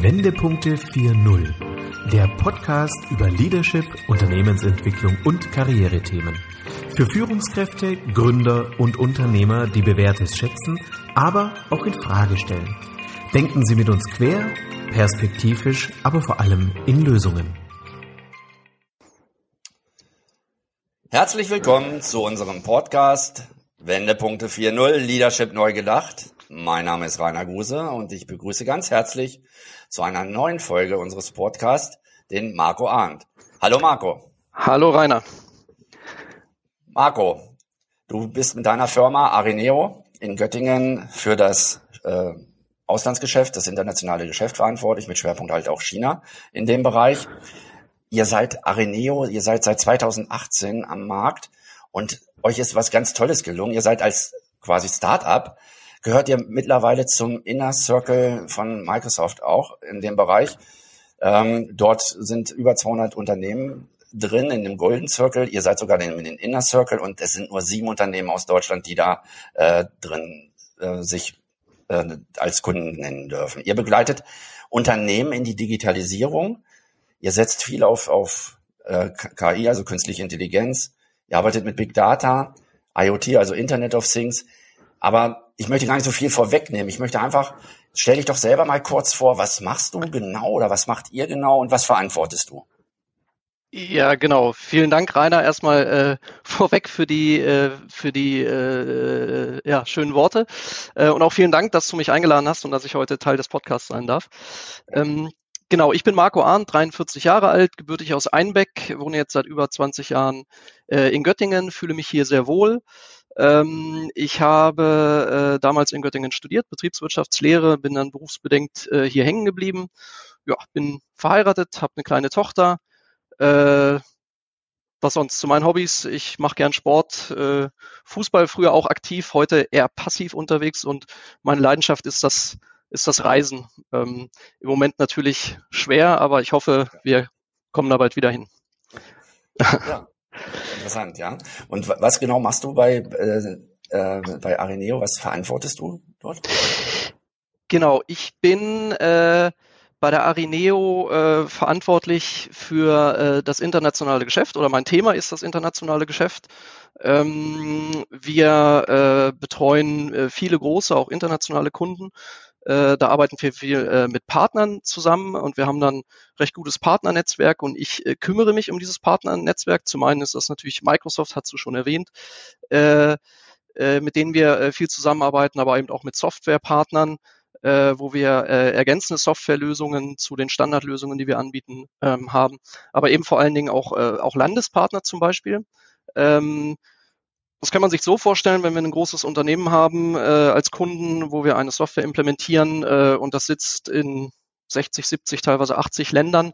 Wendepunkte 4.0, der Podcast über Leadership, Unternehmensentwicklung und Karrierethemen. Für Führungskräfte, Gründer und Unternehmer, die Bewährtes schätzen, aber auch in Frage stellen. Denken Sie mit uns quer, perspektivisch, aber vor allem in Lösungen. Herzlich willkommen zu unserem Podcast Wendepunkte 4.0 Leadership neu gedacht. Mein Name ist Rainer Guse und ich begrüße ganz herzlich zu einer neuen Folge unseres Podcasts den Marco Arndt. Hallo Marco. Hallo Rainer. Marco, du bist mit deiner Firma Arineo in Göttingen für das äh, Auslandsgeschäft, das internationale Geschäft verantwortlich, mit Schwerpunkt halt auch China in dem Bereich. Ihr seid Arineo, ihr seid seit 2018 am Markt und euch ist was ganz Tolles gelungen. Ihr seid als quasi Start-up gehört ihr mittlerweile zum Inner Circle von Microsoft auch in dem Bereich. Ähm, dort sind über 200 Unternehmen drin in dem Golden Circle. Ihr seid sogar in, den Inner Circle und es sind nur sieben Unternehmen aus Deutschland, die da äh, drin äh, sich äh, als Kunden nennen dürfen. Ihr begleitet Unternehmen in die Digitalisierung. Ihr setzt viel auf, auf äh, KI, also künstliche Intelligenz. Ihr arbeitet mit Big Data, IoT, also Internet of Things. Aber ich möchte gar nicht so viel vorwegnehmen. Ich möchte einfach, stell dich doch selber mal kurz vor, was machst du genau oder was macht ihr genau und was verantwortest du? Ja, genau. Vielen Dank, Rainer, erstmal äh, vorweg für die äh, für die äh, ja, schönen Worte äh, und auch vielen Dank, dass du mich eingeladen hast und dass ich heute Teil des Podcasts sein darf. Ähm, genau, ich bin Marco Arndt, 43 Jahre alt, gebürtig aus Einbeck, wohne jetzt seit über 20 Jahren äh, in Göttingen, fühle mich hier sehr wohl. Ähm, ich habe äh, damals in Göttingen studiert, Betriebswirtschaftslehre, bin dann berufsbedingt äh, hier hängen geblieben. Ja, bin verheiratet, habe eine kleine Tochter. Äh, was sonst zu meinen Hobbys? Ich mache gern Sport, äh, Fußball früher auch aktiv, heute eher passiv unterwegs und meine Leidenschaft ist das ist das Reisen. Ähm, Im Moment natürlich schwer, aber ich hoffe, wir kommen da bald wieder hin. Ja. Interessant, ja. Und was genau machst du bei, äh, äh, bei Areneo? Was verantwortest du dort? Genau, ich bin äh, bei der Arineo äh, verantwortlich für äh, das internationale Geschäft oder mein Thema ist das internationale Geschäft. Ähm, wir äh, betreuen äh, viele große, auch internationale Kunden äh, da arbeiten wir viel äh, mit Partnern zusammen und wir haben dann recht gutes Partnernetzwerk und ich äh, kümmere mich um dieses Partnernetzwerk. Zum einen ist das natürlich Microsoft, hast du schon erwähnt, äh, äh, mit denen wir äh, viel zusammenarbeiten, aber eben auch mit Softwarepartnern, wo wir ergänzende Softwarelösungen zu den Standardlösungen, die wir anbieten, ähm, haben. Aber eben vor allen Dingen auch, auch Landespartner zum Beispiel. Ähm, das kann man sich so vorstellen, wenn wir ein großes Unternehmen haben äh, als Kunden, wo wir eine Software implementieren äh, und das sitzt in 60, 70, teilweise 80 Ländern.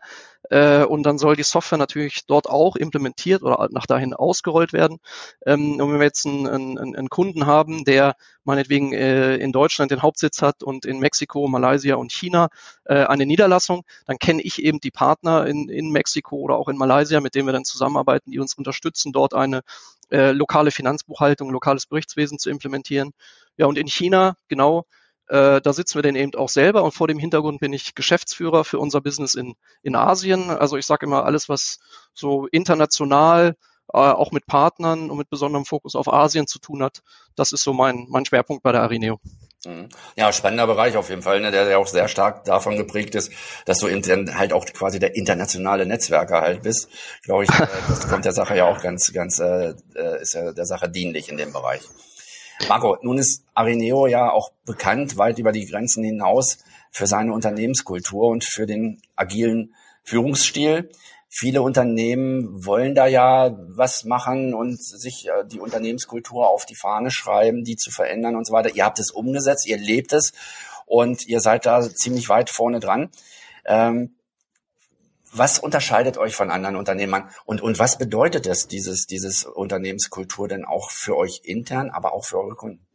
Äh, und dann soll die Software natürlich dort auch implementiert oder nach dahin ausgerollt werden. Ähm, und wenn wir jetzt einen, einen, einen Kunden haben, der meinetwegen äh, in Deutschland den Hauptsitz hat und in Mexiko, Malaysia und China äh, eine Niederlassung, dann kenne ich eben die Partner in, in Mexiko oder auch in Malaysia, mit denen wir dann zusammenarbeiten, die uns unterstützen, dort eine äh, lokale Finanzbuchhaltung, lokales Berichtswesen zu implementieren. Ja, und in China, genau, äh, da sitzen wir denn eben auch selber und vor dem Hintergrund bin ich Geschäftsführer für unser Business in, in Asien. Also ich sage immer, alles, was so international, äh, auch mit Partnern und mit besonderem Fokus auf Asien zu tun hat, das ist so mein, mein Schwerpunkt bei der Arineo. Mhm. Ja, spannender Bereich auf jeden Fall, ne, der, der auch sehr stark davon geprägt ist, dass du dann halt auch quasi der internationale Netzwerker halt bist. Glaube ich, äh, das kommt der Sache ja auch ganz, ganz, äh, äh, ist ja der Sache dienlich in dem Bereich. Marco, nun ist Arineo ja auch bekannt, weit über die Grenzen hinaus, für seine Unternehmenskultur und für den agilen Führungsstil. Viele Unternehmen wollen da ja was machen und sich äh, die Unternehmenskultur auf die Fahne schreiben, die zu verändern und so weiter. Ihr habt es umgesetzt, ihr lebt es und ihr seid da ziemlich weit vorne dran. Ähm, was unterscheidet euch von anderen Unternehmern und, und was bedeutet das, dieses, dieses Unternehmenskultur denn auch für euch intern, aber auch für eure Kunden?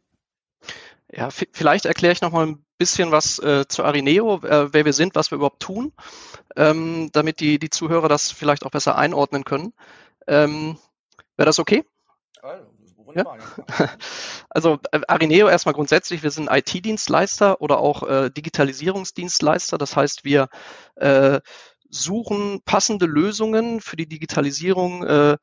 Ja, vielleicht erkläre ich noch mal ein bisschen was äh, zu Arineo, äh, wer wir sind, was wir überhaupt tun, ähm, damit die, die Zuhörer das vielleicht auch besser einordnen können. Ähm, Wäre das okay? Ja? Also äh, Arineo erstmal grundsätzlich, wir sind IT-Dienstleister oder auch äh, Digitalisierungsdienstleister. Das heißt, wir äh, suchen passende Lösungen für die Digitalisierung äh,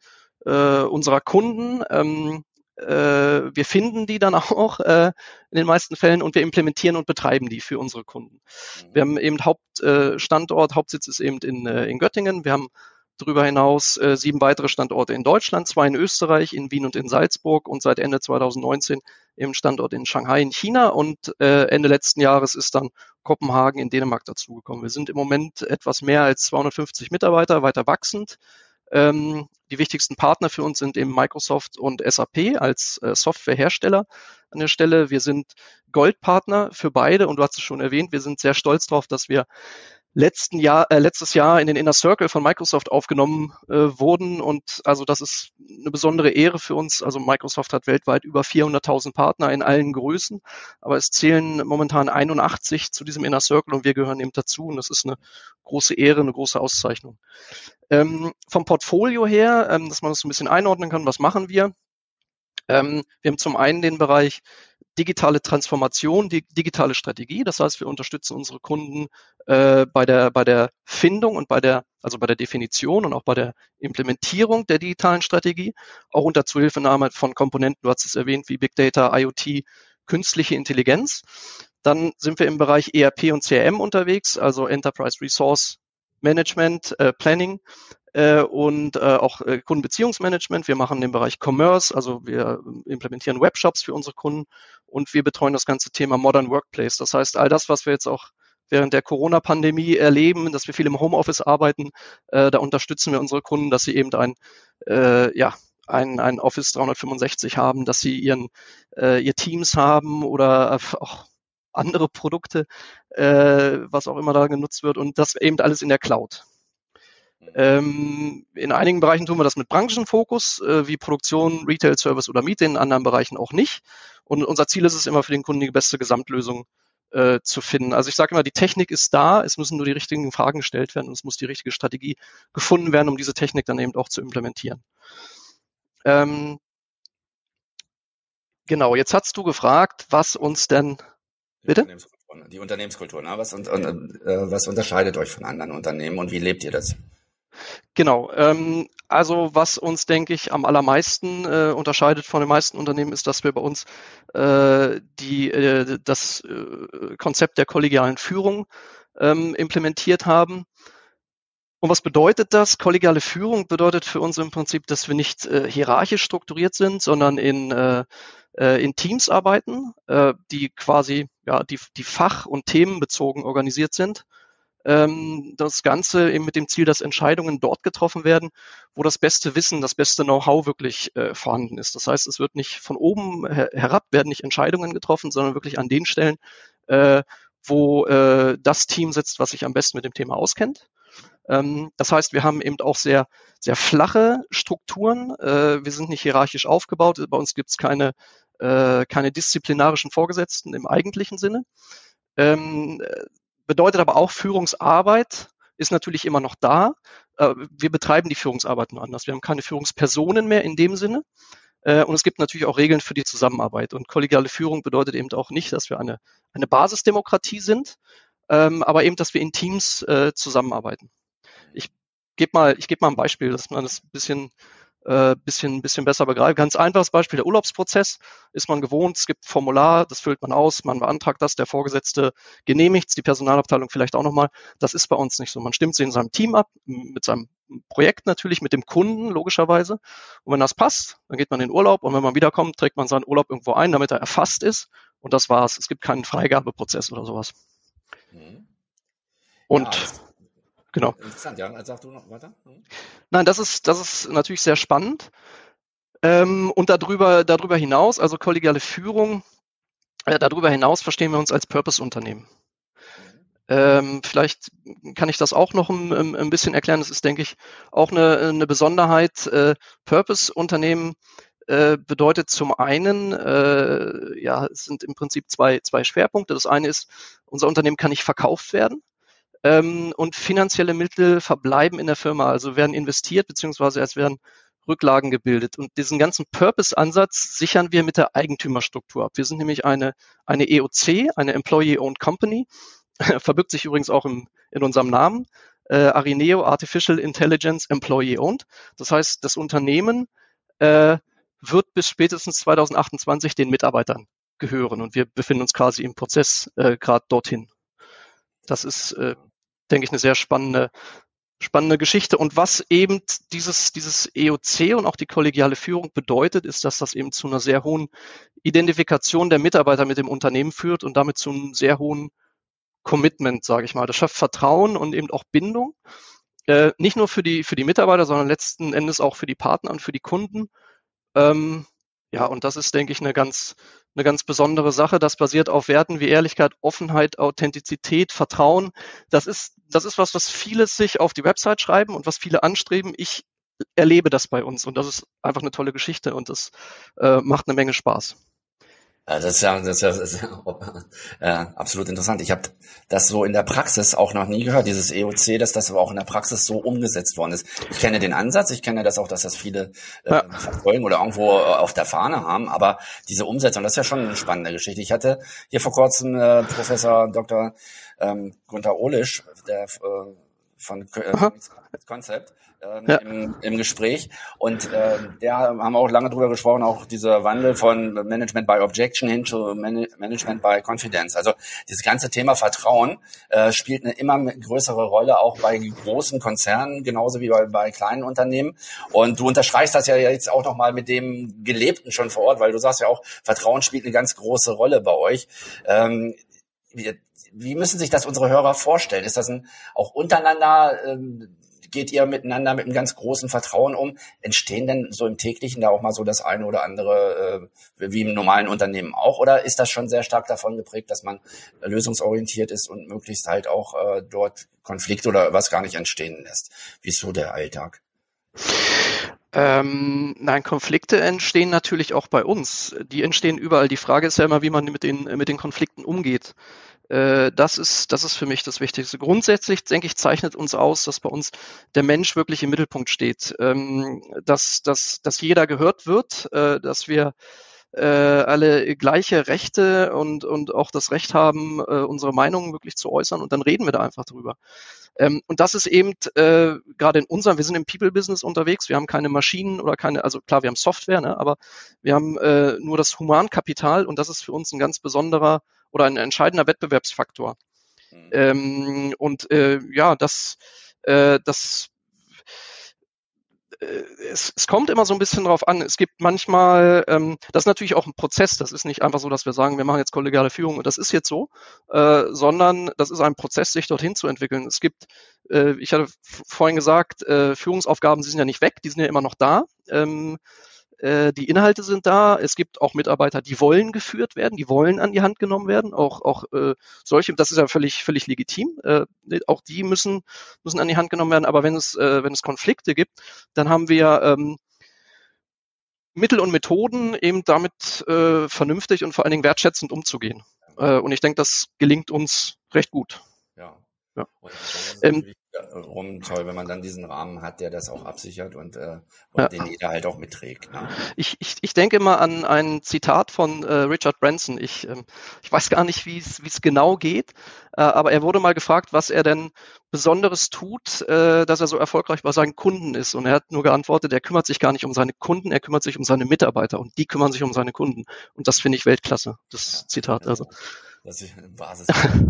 unserer Kunden. Ähm, äh, wir finden die dann auch äh, in den meisten Fällen und wir implementieren und betreiben die für unsere Kunden. Mhm. Wir haben eben Hauptstandort, äh, Hauptsitz ist eben in, äh, in Göttingen. Wir haben darüber hinaus äh, sieben weitere Standorte in Deutschland, zwei in Österreich, in Wien und in Salzburg und seit Ende 2019 im Standort in Shanghai in China und äh, Ende letzten Jahres ist dann Kopenhagen in Dänemark dazugekommen. Wir sind im Moment etwas mehr als 250 Mitarbeiter, weiter wachsend. Ähm, die wichtigsten Partner für uns sind eben Microsoft und SAP als äh, Softwarehersteller an der Stelle. Wir sind Goldpartner für beide und du hast es schon erwähnt, wir sind sehr stolz darauf, dass wir letzten Jahr, äh, letztes Jahr in den Inner Circle von Microsoft aufgenommen äh, wurden. Und also das ist eine besondere Ehre für uns. Also Microsoft hat weltweit über 400.000 Partner in allen Größen, aber es zählen momentan 81 zu diesem Inner Circle und wir gehören eben dazu. Und das ist eine große Ehre, eine große Auszeichnung. Ähm, vom Portfolio her, ähm, dass man das so ein bisschen einordnen kann, was machen wir? Ähm, wir haben zum einen den Bereich digitale Transformation, die digitale Strategie. Das heißt, wir unterstützen unsere Kunden äh, bei der bei der Findung und bei der also bei der Definition und auch bei der Implementierung der digitalen Strategie, auch unter Zuhilfenahme von Komponenten. Du hast es erwähnt wie Big Data, IoT, künstliche Intelligenz. Dann sind wir im Bereich ERP und CRM unterwegs, also Enterprise Resource Management, äh, Planning äh, und äh, auch äh, Kundenbeziehungsmanagement. Wir machen den Bereich Commerce, also wir implementieren Webshops für unsere Kunden und wir betreuen das ganze Thema Modern Workplace. Das heißt, all das, was wir jetzt auch während der Corona-Pandemie erleben, dass wir viel im Homeoffice arbeiten, äh, da unterstützen wir unsere Kunden, dass sie eben ein, äh, ja, ein, ein Office 365 haben, dass sie ihren, äh, ihr Teams haben oder auch andere Produkte, was auch immer da genutzt wird und das eben alles in der Cloud. Ähm, in einigen Bereichen tun wir das mit Branchenfokus, äh, wie Produktion, Retail, Service oder Miete, in anderen Bereichen auch nicht. Und unser Ziel ist es immer für den Kunden die beste Gesamtlösung äh, zu finden. Also ich sage immer, die Technik ist da, es müssen nur die richtigen Fragen gestellt werden und es muss die richtige Strategie gefunden werden, um diese Technik dann eben auch zu implementieren. Ähm, genau, jetzt hast du gefragt, was uns denn Bitte? Die Unternehmenskultur, ne? was, und, und, äh, was unterscheidet euch von anderen Unternehmen und wie lebt ihr das? Genau. Ähm, also was uns, denke ich, am allermeisten äh, unterscheidet von den meisten Unternehmen, ist, dass wir bei uns äh, die, äh, das äh, Konzept der kollegialen Führung ähm, implementiert haben. Und was bedeutet das? Kollegiale Führung bedeutet für uns im Prinzip, dass wir nicht äh, hierarchisch strukturiert sind, sondern in, äh, in Teams arbeiten, die quasi ja, die, die fach- und themenbezogen organisiert sind ähm, das Ganze eben mit dem Ziel, dass Entscheidungen dort getroffen werden, wo das beste Wissen, das beste Know-how wirklich äh, vorhanden ist. Das heißt, es wird nicht von oben her herab werden nicht Entscheidungen getroffen, sondern wirklich an den Stellen, äh, wo äh, das Team sitzt, was sich am besten mit dem Thema auskennt. Ähm, das heißt, wir haben eben auch sehr, sehr flache Strukturen. Äh, wir sind nicht hierarchisch aufgebaut. Bei uns gibt es keine, äh, keine disziplinarischen Vorgesetzten im eigentlichen Sinne. Ähm, bedeutet aber auch, Führungsarbeit ist natürlich immer noch da. Äh, wir betreiben die Führungsarbeit nur anders. Wir haben keine Führungspersonen mehr in dem Sinne. Äh, und es gibt natürlich auch Regeln für die Zusammenarbeit. Und kollegiale Führung bedeutet eben auch nicht, dass wir eine, eine Basisdemokratie sind, ähm, aber eben, dass wir in Teams äh, zusammenarbeiten. Ich gebe mal, ich gebe mal ein Beispiel, dass man das ein bisschen äh, bisschen, bisschen besser begreifen. Ganz einfaches Beispiel, der Urlaubsprozess ist man gewohnt, es gibt ein Formular, das füllt man aus, man beantragt das, der Vorgesetzte genehmigt die Personalabteilung vielleicht auch nochmal. Das ist bei uns nicht so. Man stimmt sich in seinem Team ab, mit seinem Projekt natürlich, mit dem Kunden logischerweise. Und wenn das passt, dann geht man in den Urlaub und wenn man wiederkommt, trägt man seinen Urlaub irgendwo ein, damit er erfasst ist. Und das war's. Es gibt keinen Freigabeprozess oder sowas. Mhm. Und ja, Genau. Interessant, ja. Also sag du noch weiter. Mhm. Nein, das ist, das ist natürlich sehr spannend. Ähm, und darüber, darüber hinaus, also kollegiale Führung, äh, darüber hinaus verstehen wir uns als Purpose-Unternehmen. Ähm, vielleicht kann ich das auch noch ein, ein, bisschen erklären. Das ist, denke ich, auch eine, eine Besonderheit. Äh, Purpose-Unternehmen äh, bedeutet zum einen, äh, ja, es sind im Prinzip zwei, zwei Schwerpunkte. Das eine ist, unser Unternehmen kann nicht verkauft werden ähm, und finanzielle Mittel verbleiben in der Firma, also werden investiert, beziehungsweise es werden Rücklagen gebildet. Und diesen ganzen Purpose-Ansatz sichern wir mit der Eigentümerstruktur ab. Wir sind nämlich eine, eine EOC, eine Employee-Owned Company, verbirgt sich übrigens auch im, in unserem Namen, äh, Arineo Artificial Intelligence Employee Owned. Das heißt, das Unternehmen äh, wird bis spätestens 2028 den Mitarbeitern gehören und wir befinden uns quasi im Prozess äh, gerade dorthin. Das ist, äh, denke ich, eine sehr spannende spannende Geschichte. Und was eben dieses, dieses EOC und auch die kollegiale Führung bedeutet, ist, dass das eben zu einer sehr hohen Identifikation der Mitarbeiter mit dem Unternehmen führt und damit zu einem sehr hohen Commitment, sage ich mal. Das schafft Vertrauen und eben auch Bindung. Äh, nicht nur für die, für die Mitarbeiter, sondern letzten Endes auch für die Partner und für die Kunden. Ähm, ja, und das ist, denke ich, eine ganz, eine ganz besondere Sache. Das basiert auf Werten wie Ehrlichkeit, Offenheit, Authentizität, Vertrauen. Das ist, das ist was, was viele sich auf die Website schreiben und was viele anstreben. Ich erlebe das bei uns und das ist einfach eine tolle Geschichte und das äh, macht eine Menge Spaß. Das ist ja, das ist ja, das ist ja äh, absolut interessant. Ich habe das so in der Praxis auch noch nie gehört, dieses EOC, dass das aber auch in der Praxis so umgesetzt worden ist. Ich kenne den Ansatz, ich kenne das auch, dass das viele äh, ja. verfolgen oder irgendwo äh, auf der Fahne haben, aber diese Umsetzung, das ist ja schon eine spannende Geschichte. Ich hatte hier vor kurzem äh, Professor Dr. Ähm, Gunther Ohlisch, der äh, von äh, Concept, ähm, ja. im, im Gespräch. Und äh, der haben auch lange drüber gesprochen, auch dieser Wandel von Management by Objection hin zu Man Management by Confidence. Also dieses ganze Thema Vertrauen äh, spielt eine immer größere Rolle auch bei großen Konzernen, genauso wie bei, bei kleinen Unternehmen. Und du unterstreichst das ja jetzt auch nochmal mit dem Gelebten schon vor Ort, weil du sagst ja auch, Vertrauen spielt eine ganz große Rolle bei euch. Ähm, wie, wie müssen sich das unsere Hörer vorstellen? Ist das ein, auch untereinander ähm, geht ihr miteinander mit einem ganz großen Vertrauen um? Entstehen denn so im täglichen da auch mal so das eine oder andere, äh, wie im normalen Unternehmen auch? Oder ist das schon sehr stark davon geprägt, dass man lösungsorientiert ist und möglichst halt auch äh, dort Konflikte oder was gar nicht entstehen lässt? Wie ist so der Alltag? Ähm, nein, Konflikte entstehen natürlich auch bei uns. Die entstehen überall. Die Frage ist ja immer, wie man mit den, mit den Konflikten umgeht. Äh, das ist, das ist für mich das Wichtigste. Grundsätzlich, denke ich, zeichnet uns aus, dass bei uns der Mensch wirklich im Mittelpunkt steht, ähm, dass, dass, dass jeder gehört wird, äh, dass wir äh, alle gleiche Rechte und, und auch das Recht haben, äh, unsere Meinungen wirklich zu äußern und dann reden wir da einfach drüber. Ähm, und das ist eben äh, gerade in unserem, wir sind im People-Business unterwegs, wir haben keine Maschinen oder keine, also klar, wir haben Software, ne, aber wir haben äh, nur das Humankapital und das ist für uns ein ganz besonderer oder ein entscheidender Wettbewerbsfaktor. Mhm. Ähm, und äh, ja, das, äh, das es, es kommt immer so ein bisschen drauf an. Es gibt manchmal, ähm, das ist natürlich auch ein Prozess. Das ist nicht einfach so, dass wir sagen, wir machen jetzt kollegiale Führung und das ist jetzt so, äh, sondern das ist ein Prozess, sich dorthin zu entwickeln. Es gibt, äh, ich hatte vorhin gesagt, äh, Führungsaufgaben, sie sind ja nicht weg, die sind ja immer noch da. Ähm, äh, die Inhalte sind da. Es gibt auch Mitarbeiter, die wollen geführt werden, die wollen an die Hand genommen werden. Auch, auch äh, solche, das ist ja völlig, völlig legitim. Äh, auch die müssen, müssen an die Hand genommen werden. Aber wenn es, äh, wenn es Konflikte gibt, dann haben wir ähm, Mittel und Methoden, eben damit äh, vernünftig und vor allen Dingen wertschätzend umzugehen. Äh, und ich denke, das gelingt uns recht gut. Ja. ja. Ähm, rum toll, wenn man dann diesen Rahmen hat, der das auch absichert und, äh, und ja. den jeder halt auch mitträgt. Ne? Ich, ich, ich denke mal an ein Zitat von äh, Richard Branson. Ich, ähm, ich weiß gar nicht, wie es genau geht, äh, aber er wurde mal gefragt, was er denn Besonderes tut, äh, dass er so erfolgreich bei seinen Kunden ist. Und er hat nur geantwortet, er kümmert sich gar nicht um seine Kunden, er kümmert sich um seine Mitarbeiter und die kümmern sich um seine Kunden. Und das finde ich Weltklasse, das ja, Zitat. Also. Das ist eine Basis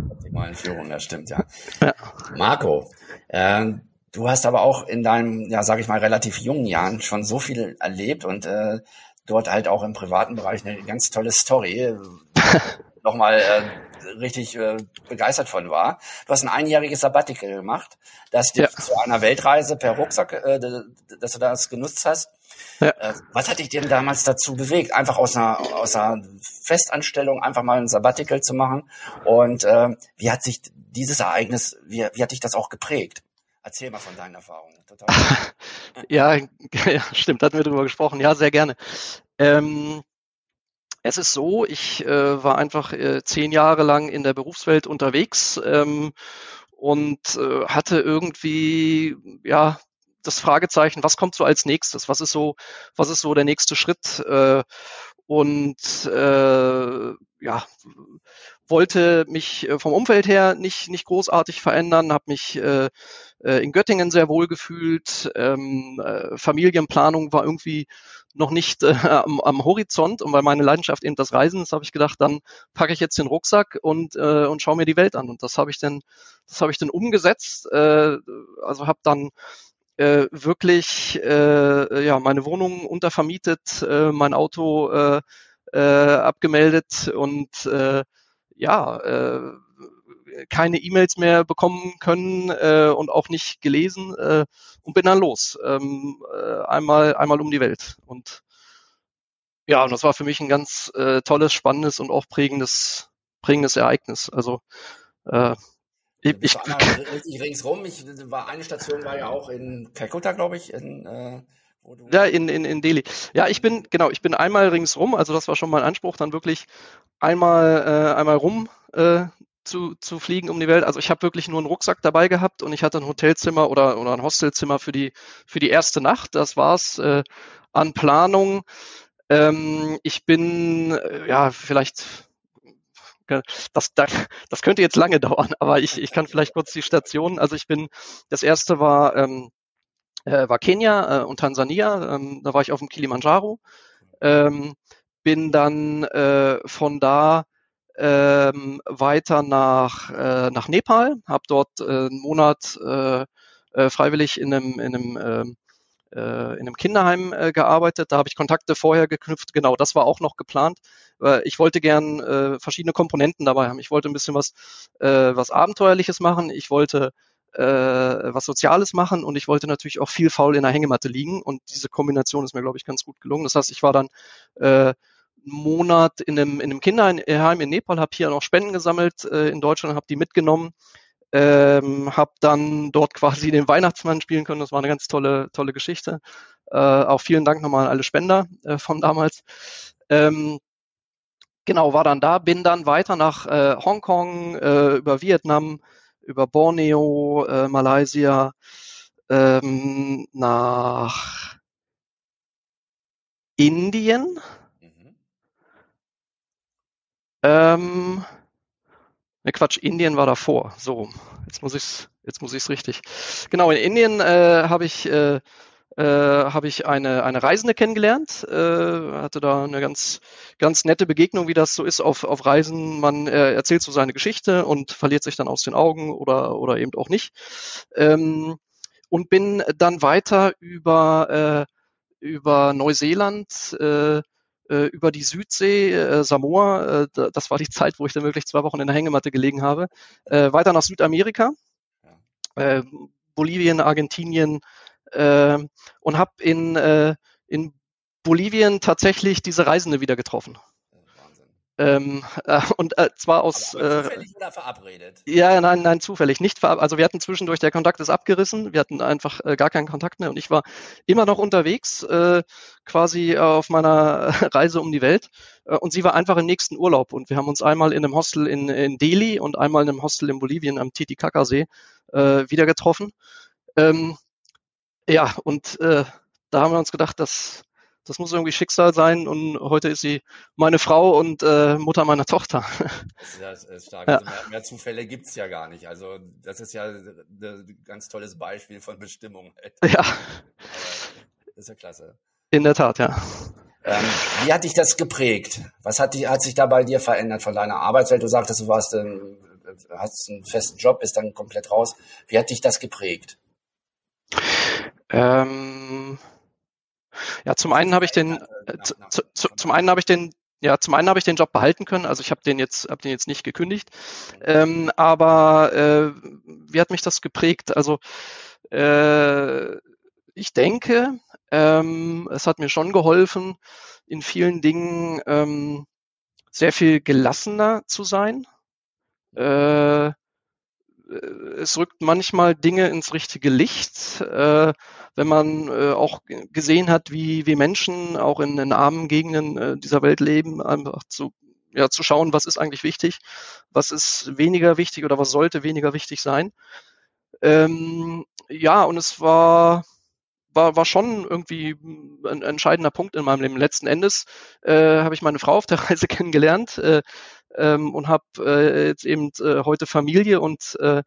optimalen Führung, das stimmt, ja. ja. Marco, äh, du hast aber auch in deinem, ja, sag ich mal, relativ jungen Jahren schon so viel erlebt und äh, dort halt auch im privaten Bereich eine ganz tolle Story. nochmal äh, richtig äh, begeistert von war. Du hast ein einjähriges Sabbatical gemacht, dass du ja. zu einer Weltreise per Rucksack, äh, dass du das genutzt hast. Ja. Äh, was hat dich denn damals dazu bewegt, einfach aus einer, aus einer Festanstellung einfach mal ein Sabbatical zu machen? Und äh, wie hat sich dieses Ereignis, wie, wie hat dich das auch geprägt? Erzähl mal von deinen Erfahrungen. Ja, ja, stimmt, hatten wir drüber gesprochen. Ja, sehr gerne. Ähm, es ist so, ich äh, war einfach äh, zehn Jahre lang in der Berufswelt unterwegs ähm, und äh, hatte irgendwie ja das Fragezeichen, was kommt so als nächstes? Was ist so, was ist so der nächste Schritt? Äh, und äh, ja, wollte mich äh, vom Umfeld her nicht, nicht großartig verändern, habe mich äh, in Göttingen sehr wohl gefühlt. Ähm, äh, Familienplanung war irgendwie noch nicht äh, am, am Horizont und weil meine Leidenschaft eben das Reisen ist, habe ich gedacht, dann packe ich jetzt den Rucksack und, äh, und schaue mir die Welt an. Und das habe ich dann, das habe ich dann umgesetzt. Äh, also habe dann äh, wirklich äh, ja meine Wohnung untervermietet, äh, mein Auto äh, äh, abgemeldet und äh, ja äh, keine E-Mails mehr bekommen können äh, und auch nicht gelesen äh, und bin dann los ähm, äh, einmal einmal um die Welt und ja und das war für mich ein ganz äh, tolles spannendes und auch prägendes prägendes Ereignis also äh, ich, ich, richtig ringsrum. Ich war eine Station war ja auch in Kalkutta, glaube ich, in äh, ja, in, in, in Delhi. Ja, ich bin, genau, ich bin einmal ringsrum, also das war schon mein Anspruch, dann wirklich einmal, äh, einmal rum äh, zu, zu fliegen um die Welt. Also ich habe wirklich nur einen Rucksack dabei gehabt und ich hatte ein Hotelzimmer oder, oder ein Hostelzimmer für die, für die erste Nacht. Das war's äh, an Planung. Ähm, ich bin, äh, ja, vielleicht das, das könnte jetzt lange dauern, aber ich, ich kann vielleicht kurz die Stationen. Also ich bin, das erste war, ähm, äh, war Kenia äh, und Tansania. Ähm, da war ich auf dem Kilimanjaro. Ähm, bin dann äh, von da ähm, weiter nach, äh, nach Nepal, habe dort äh, einen Monat äh, äh, freiwillig in einem, in einem ähm, äh, in einem Kinderheim äh, gearbeitet. Da habe ich Kontakte vorher geknüpft. Genau, das war auch noch geplant. Ich wollte gern verschiedene Komponenten dabei haben. Ich wollte ein bisschen was, was Abenteuerliches machen. Ich wollte was Soziales machen und ich wollte natürlich auch viel faul in der Hängematte liegen. Und diese Kombination ist mir, glaube ich, ganz gut gelungen. Das heißt, ich war dann äh, Monat in einem, in einem Kinderheim in Nepal, habe hier noch Spenden gesammelt äh, in Deutschland, habe die mitgenommen ähm, habe dann dort quasi den Weihnachtsmann spielen können. Das war eine ganz tolle, tolle Geschichte. Äh, auch vielen Dank nochmal an alle Spender äh, von damals. Ähm, genau, war dann da, bin dann weiter nach äh, Hongkong, äh, über Vietnam, über Borneo, äh, Malaysia, ähm, nach Indien. Ähm, Ne, Quatsch, Indien war davor. So, jetzt muss ich's, jetzt muss ich's richtig. Genau, in Indien äh, habe ich äh, äh, habe ich eine eine Reisende kennengelernt, äh, hatte da eine ganz ganz nette Begegnung, wie das so ist auf auf Reisen. Man äh, erzählt so seine Geschichte und verliert sich dann aus den Augen oder oder eben auch nicht. Ähm, und bin dann weiter über äh, über Neuseeland äh, über die Südsee, äh, Samoa, äh, das war die Zeit, wo ich dann wirklich zwei Wochen in der Hängematte gelegen habe, äh, weiter nach Südamerika, äh, Bolivien, Argentinien äh, und habe in, äh, in Bolivien tatsächlich diese Reisende wieder getroffen. Ähm, äh, und äh, zwar aus. Aber, aber zufällig äh, oder verabredet? Ja, nein, nein, zufällig. Nicht verabredet. Also wir hatten zwischendurch, der Kontakt ist abgerissen. Wir hatten einfach äh, gar keinen Kontakt mehr und ich war immer noch unterwegs, äh, quasi auf meiner Reise um die Welt. Äh, und sie war einfach im nächsten Urlaub. Und wir haben uns einmal in einem Hostel in, in Delhi und einmal in einem Hostel in Bolivien am Titicacasee äh, wieder getroffen. Ähm, ja, und äh, da haben wir uns gedacht, dass das muss irgendwie Schicksal sein und heute ist sie meine Frau und äh, Mutter meiner Tochter. Das ist stark. Ja. Also mehr, mehr, Zufälle gibt's ja gar nicht. Also das ist ja ein ganz tolles Beispiel von Bestimmung. Ja. das ist ja klasse. In der Tat, ja. Ähm, wie hat dich das geprägt? Was hat, die, hat sich da bei dir verändert von deiner Arbeitswelt? Du sagtest, du warst, ähm, hast einen festen Job, bist dann komplett raus. Wie hat dich das geprägt? Ähm, ja, zum einen habe ich den, äh, zu, zu, zum einen habe ich den ja, zum einen habe ich den Job behalten können, also ich habe den jetzt, habe den jetzt nicht gekündigt, ähm, aber äh, wie hat mich das geprägt? Also äh, ich denke, ähm, es hat mir schon geholfen, in vielen Dingen ähm, sehr viel gelassener zu sein. Äh, es rückt manchmal Dinge ins richtige Licht. Äh, wenn man äh, auch gesehen hat, wie, wie Menschen auch in den armen Gegenden äh, dieser Welt leben, einfach zu, ja, zu schauen, was ist eigentlich wichtig, was ist weniger wichtig oder was sollte weniger wichtig sein. Ähm, ja, und es war, war, war schon irgendwie ein entscheidender Punkt in meinem Leben. Letzten Endes äh, habe ich meine Frau auf der Reise kennengelernt äh, ähm, und habe äh, jetzt eben äh, heute Familie und äh,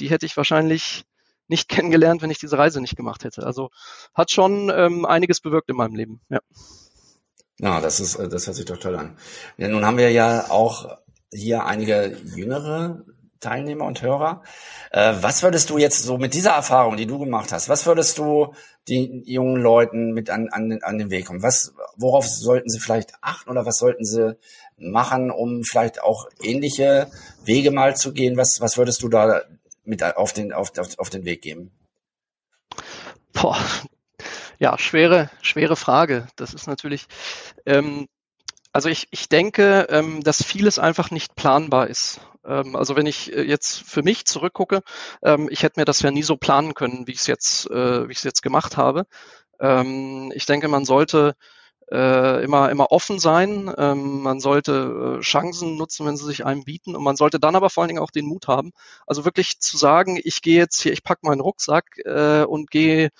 die hätte ich wahrscheinlich nicht kennengelernt, wenn ich diese Reise nicht gemacht hätte. Also hat schon ähm, einiges bewirkt in meinem Leben. Ja. Ja, das ist, äh, das hört sich doch toll an. Ja, nun haben wir ja auch hier einige jüngere Teilnehmer und Hörer. Äh, was würdest du jetzt so mit dieser Erfahrung, die du gemacht hast, was würdest du den jungen Leuten mit an, an, an den Weg kommen? Was, worauf sollten sie vielleicht achten oder was sollten sie machen, um vielleicht auch ähnliche Wege mal zu gehen? Was, was würdest du da mit auf den, auf, auf, auf den Weg geben? Boah, ja, schwere, schwere Frage. Das ist natürlich, ähm, also ich, ich denke, ähm, dass vieles einfach nicht planbar ist. Ähm, also wenn ich äh, jetzt für mich zurückgucke, ähm, ich hätte mir das ja nie so planen können, wie ich es jetzt, äh, wie ich es jetzt gemacht habe. Ähm, ich denke, man sollte äh, immer, immer offen sein. Ähm, man sollte äh, Chancen nutzen, wenn sie sich einem bieten. Und man sollte dann aber vor allen Dingen auch den Mut haben. Also wirklich zu sagen, ich gehe jetzt hier, ich packe meinen Rucksack äh, und gehe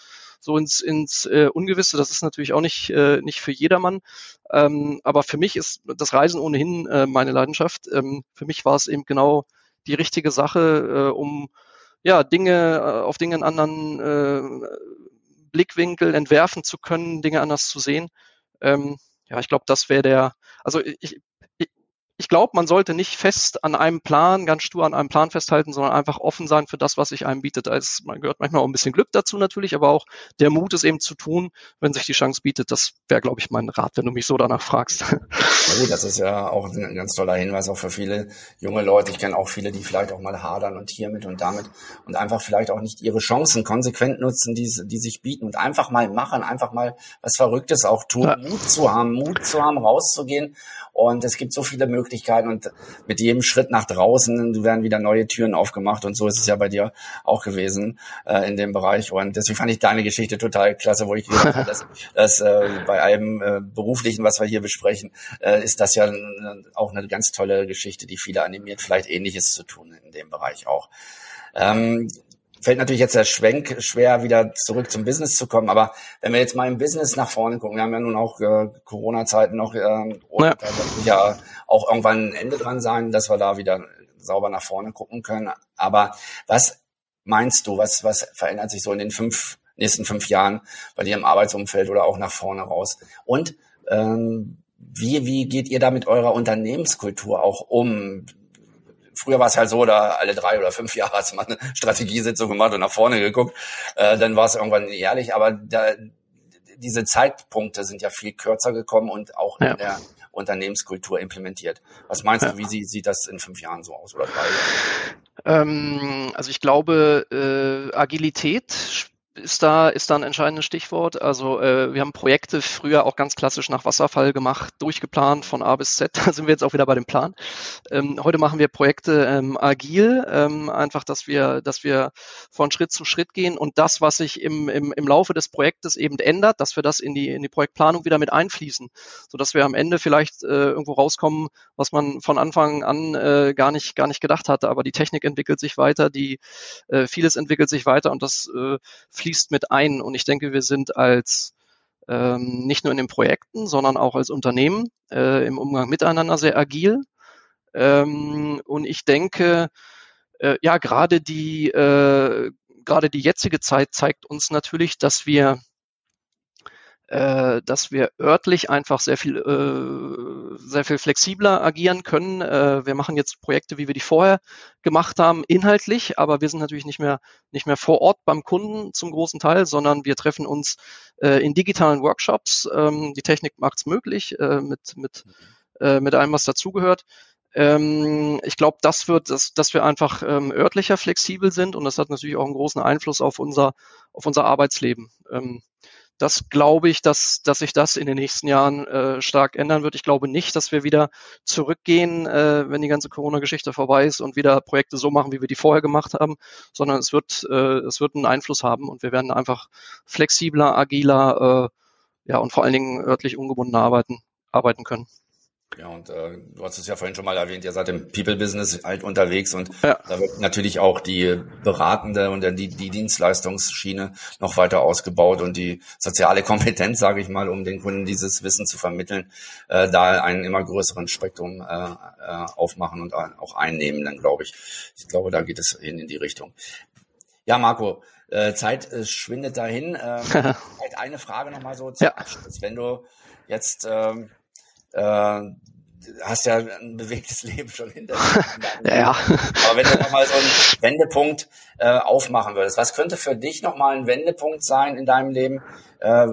so ins, ins äh, Ungewisse. Das ist natürlich auch nicht, äh, nicht für jedermann. Ähm, aber für mich ist das Reisen ohnehin äh, meine Leidenschaft. Ähm, für mich war es eben genau die richtige Sache, äh, um ja, Dinge, äh, auf Dinge einen anderen äh, Blickwinkel entwerfen zu können, Dinge anders zu sehen. Ähm, ja, ich glaube, das wäre der, also ich, ich glaube, man sollte nicht fest an einem Plan, ganz stur an einem Plan festhalten, sondern einfach offen sein für das, was sich einem bietet. Also man gehört manchmal auch ein bisschen Glück dazu natürlich, aber auch der Mut, es eben zu tun, wenn sich die Chance bietet. Das wäre, glaube ich, mein Rat, wenn du mich so danach fragst. Gut, das ist ja auch ein ganz toller Hinweis auch für viele junge Leute. Ich kenne auch viele, die vielleicht auch mal hadern und hiermit und damit und einfach vielleicht auch nicht ihre Chancen konsequent nutzen, die, die sich bieten und einfach mal machen, einfach mal was Verrücktes auch tun, ja. Mut zu haben, Mut zu haben, rauszugehen. Und es gibt so viele Möglichkeiten, Möglichkeiten und mit jedem Schritt nach draußen werden wieder neue Türen aufgemacht und so ist es ja bei dir auch gewesen äh, in dem Bereich und deswegen fand ich deine Geschichte total klasse, wo ich gesagt habe, dass, dass äh, bei allem äh, beruflichen, was wir hier besprechen, äh, ist das ja auch eine ganz tolle Geschichte, die viele animiert, vielleicht Ähnliches zu tun in dem Bereich auch. Ähm, fällt natürlich jetzt der Schwenk schwer, wieder zurück zum Business zu kommen. Aber wenn wir jetzt mal im Business nach vorne gucken, wir haben ja nun auch äh, Corona-Zeiten noch, äh, ja. da wird ja auch irgendwann ein Ende dran sein, dass wir da wieder sauber nach vorne gucken können. Aber was meinst du, was, was verändert sich so in den fünf, nächsten fünf Jahren bei dir im Arbeitsumfeld oder auch nach vorne raus? Und ähm, wie, wie geht ihr da mit eurer Unternehmenskultur auch um? früher war es halt so, da alle drei oder fünf Jahre hat man eine Strategiesitzung gemacht und nach vorne geguckt. Äh, dann war es irgendwann jährlich, aber da, diese Zeitpunkte sind ja viel kürzer gekommen und auch ja. in der Unternehmenskultur implementiert. Was meinst ja. du, wie sie, sieht das in fünf Jahren so aus oder drei Jahren? Ähm, also ich glaube, äh, Agilität ist da, ist da ein entscheidendes Stichwort. Also äh, wir haben Projekte früher auch ganz klassisch nach Wasserfall gemacht, durchgeplant von A bis Z. Da sind wir jetzt auch wieder bei dem Plan. Ähm, heute machen wir Projekte ähm, agil, ähm, einfach, dass wir, dass wir von Schritt zu Schritt gehen und das, was sich im, im, im Laufe des Projektes eben ändert, dass wir das in die, in die Projektplanung wieder mit einfließen, sodass wir am Ende vielleicht äh, irgendwo rauskommen, was man von Anfang an äh, gar nicht, gar nicht gedacht hatte. Aber die Technik entwickelt sich weiter, die äh, vieles entwickelt sich weiter und das äh, fließt mit ein. Und ich denke, wir sind als ähm, nicht nur in den Projekten, sondern auch als Unternehmen äh, im Umgang miteinander sehr agil. Ähm, und ich denke, äh, ja, gerade die, äh, gerade die jetzige Zeit zeigt uns natürlich, dass wir äh, dass wir örtlich einfach sehr viel, äh, sehr viel flexibler agieren können. Äh, wir machen jetzt Projekte, wie wir die vorher gemacht haben, inhaltlich, aber wir sind natürlich nicht mehr, nicht mehr vor Ort beim Kunden zum großen Teil, sondern wir treffen uns äh, in digitalen Workshops. Ähm, die Technik macht es möglich, äh, mit, mit, äh, mit allem, was dazugehört ähm, ich glaube, das wird, dass, dass wir einfach ähm, örtlicher flexibel sind und das hat natürlich auch einen großen Einfluss auf unser, auf unser Arbeitsleben. Ähm, das glaube ich, dass, dass sich das in den nächsten Jahren äh, stark ändern wird. Ich glaube nicht, dass wir wieder zurückgehen, äh, wenn die ganze Corona-Geschichte vorbei ist und wieder Projekte so machen, wie wir die vorher gemacht haben, sondern es wird, äh, es wird einen Einfluss haben und wir werden einfach flexibler, agiler, äh, ja, und vor allen Dingen örtlich ungebunden arbeiten, arbeiten können. Ja, und äh, du hast es ja vorhin schon mal erwähnt, ihr seid im People-Business halt unterwegs und ja. da wird natürlich auch die beratende und die, die Dienstleistungsschiene noch weiter ausgebaut und die soziale Kompetenz, sage ich mal, um den Kunden dieses Wissen zu vermitteln, äh, da einen immer größeren Spektrum äh, äh, aufmachen und auch einnehmen, dann glaube ich. Ich glaube, da geht es hin in die Richtung. Ja, Marco, äh, Zeit äh, schwindet dahin. Äh, halt eine Frage nochmal so zum ja. Abschluss. Wenn du jetzt ähm, äh, hast ja ein bewegtes Leben schon hinter dir. ja, ja. Aber wenn du nochmal so einen Wendepunkt äh, aufmachen würdest, was könnte für dich nochmal ein Wendepunkt sein in deinem Leben? Äh,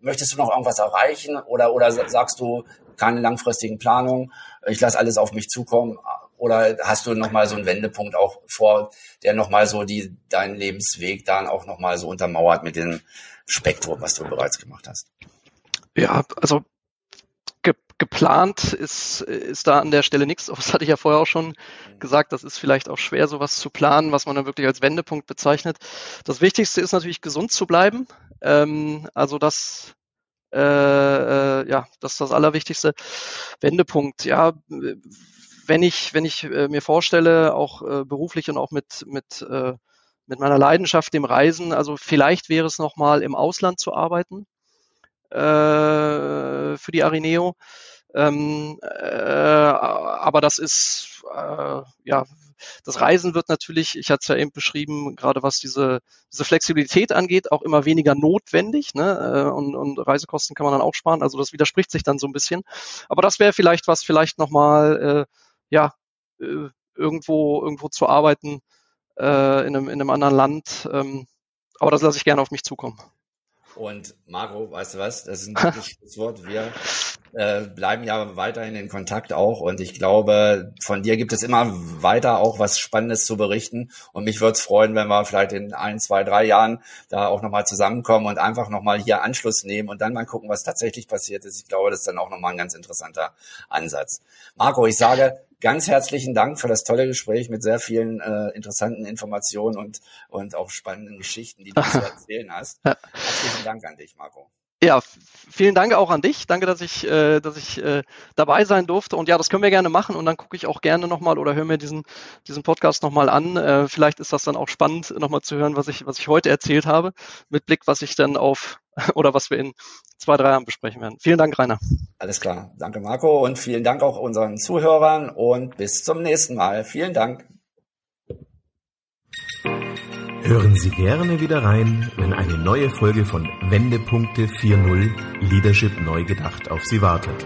möchtest du noch irgendwas erreichen oder, oder sagst du keine langfristigen Planungen, ich lasse alles auf mich zukommen? Oder hast du nochmal so einen Wendepunkt auch vor, der nochmal so die, deinen Lebensweg dann auch nochmal so untermauert mit dem Spektrum, was du bereits gemacht hast? Ja, also geplant ist, ist da an der Stelle nichts. Das hatte ich ja vorher auch schon mhm. gesagt. Das ist vielleicht auch schwer, sowas zu planen, was man dann wirklich als Wendepunkt bezeichnet. Das Wichtigste ist natürlich, gesund zu bleiben. Ähm, also das, äh, äh, ja, das ist das Allerwichtigste. Wendepunkt, ja, wenn ich, wenn ich äh, mir vorstelle, auch äh, beruflich und auch mit, mit, mit meiner Leidenschaft, dem Reisen, also vielleicht wäre es nochmal im Ausland zu arbeiten äh, für die Arineo. Ähm, äh, aber das ist, äh, ja, das Reisen wird natürlich, ich hatte es ja eben beschrieben, gerade was diese, diese Flexibilität angeht, auch immer weniger notwendig. Ne? Äh, und, und Reisekosten kann man dann auch sparen. Also das widerspricht sich dann so ein bisschen. Aber das wäre vielleicht was, vielleicht nochmal, äh, ja, äh, irgendwo, irgendwo zu arbeiten äh, in, einem, in einem anderen Land. Ähm, aber das lasse ich gerne auf mich zukommen. Und Marco, weißt du was? Das ist ein gutes Schlusswort. Wir äh, bleiben ja weiterhin in Kontakt auch und ich glaube, von dir gibt es immer weiter auch was Spannendes zu berichten und mich würde es freuen, wenn wir vielleicht in ein, zwei, drei Jahren da auch nochmal zusammenkommen und einfach nochmal hier Anschluss nehmen und dann mal gucken, was tatsächlich passiert ist. Ich glaube, das ist dann auch nochmal ein ganz interessanter Ansatz. Marco, ich sage ganz herzlichen Dank für das tolle Gespräch mit sehr vielen äh, interessanten Informationen und, und auch spannenden Geschichten, die du zu erzählen hast. Herzlichen Dank an dich, Marco. Ja, vielen Dank auch an dich. Danke, dass ich, äh, dass ich äh, dabei sein durfte. Und ja, das können wir gerne machen. Und dann gucke ich auch gerne nochmal oder höre mir diesen, diesen Podcast nochmal an. Äh, vielleicht ist das dann auch spannend, nochmal zu hören, was ich, was ich heute erzählt habe, mit Blick, was ich dann auf oder was wir in zwei, drei Jahren besprechen werden. Vielen Dank, Rainer. Alles klar. Danke, Marco. Und vielen Dank auch unseren Zuhörern und bis zum nächsten Mal. Vielen Dank. Hören Sie gerne wieder rein, wenn eine neue Folge von Wendepunkte 4.0 Leadership neu gedacht auf Sie wartet.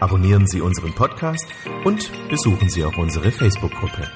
Abonnieren Sie unseren Podcast und besuchen Sie auch unsere Facebook-Gruppe.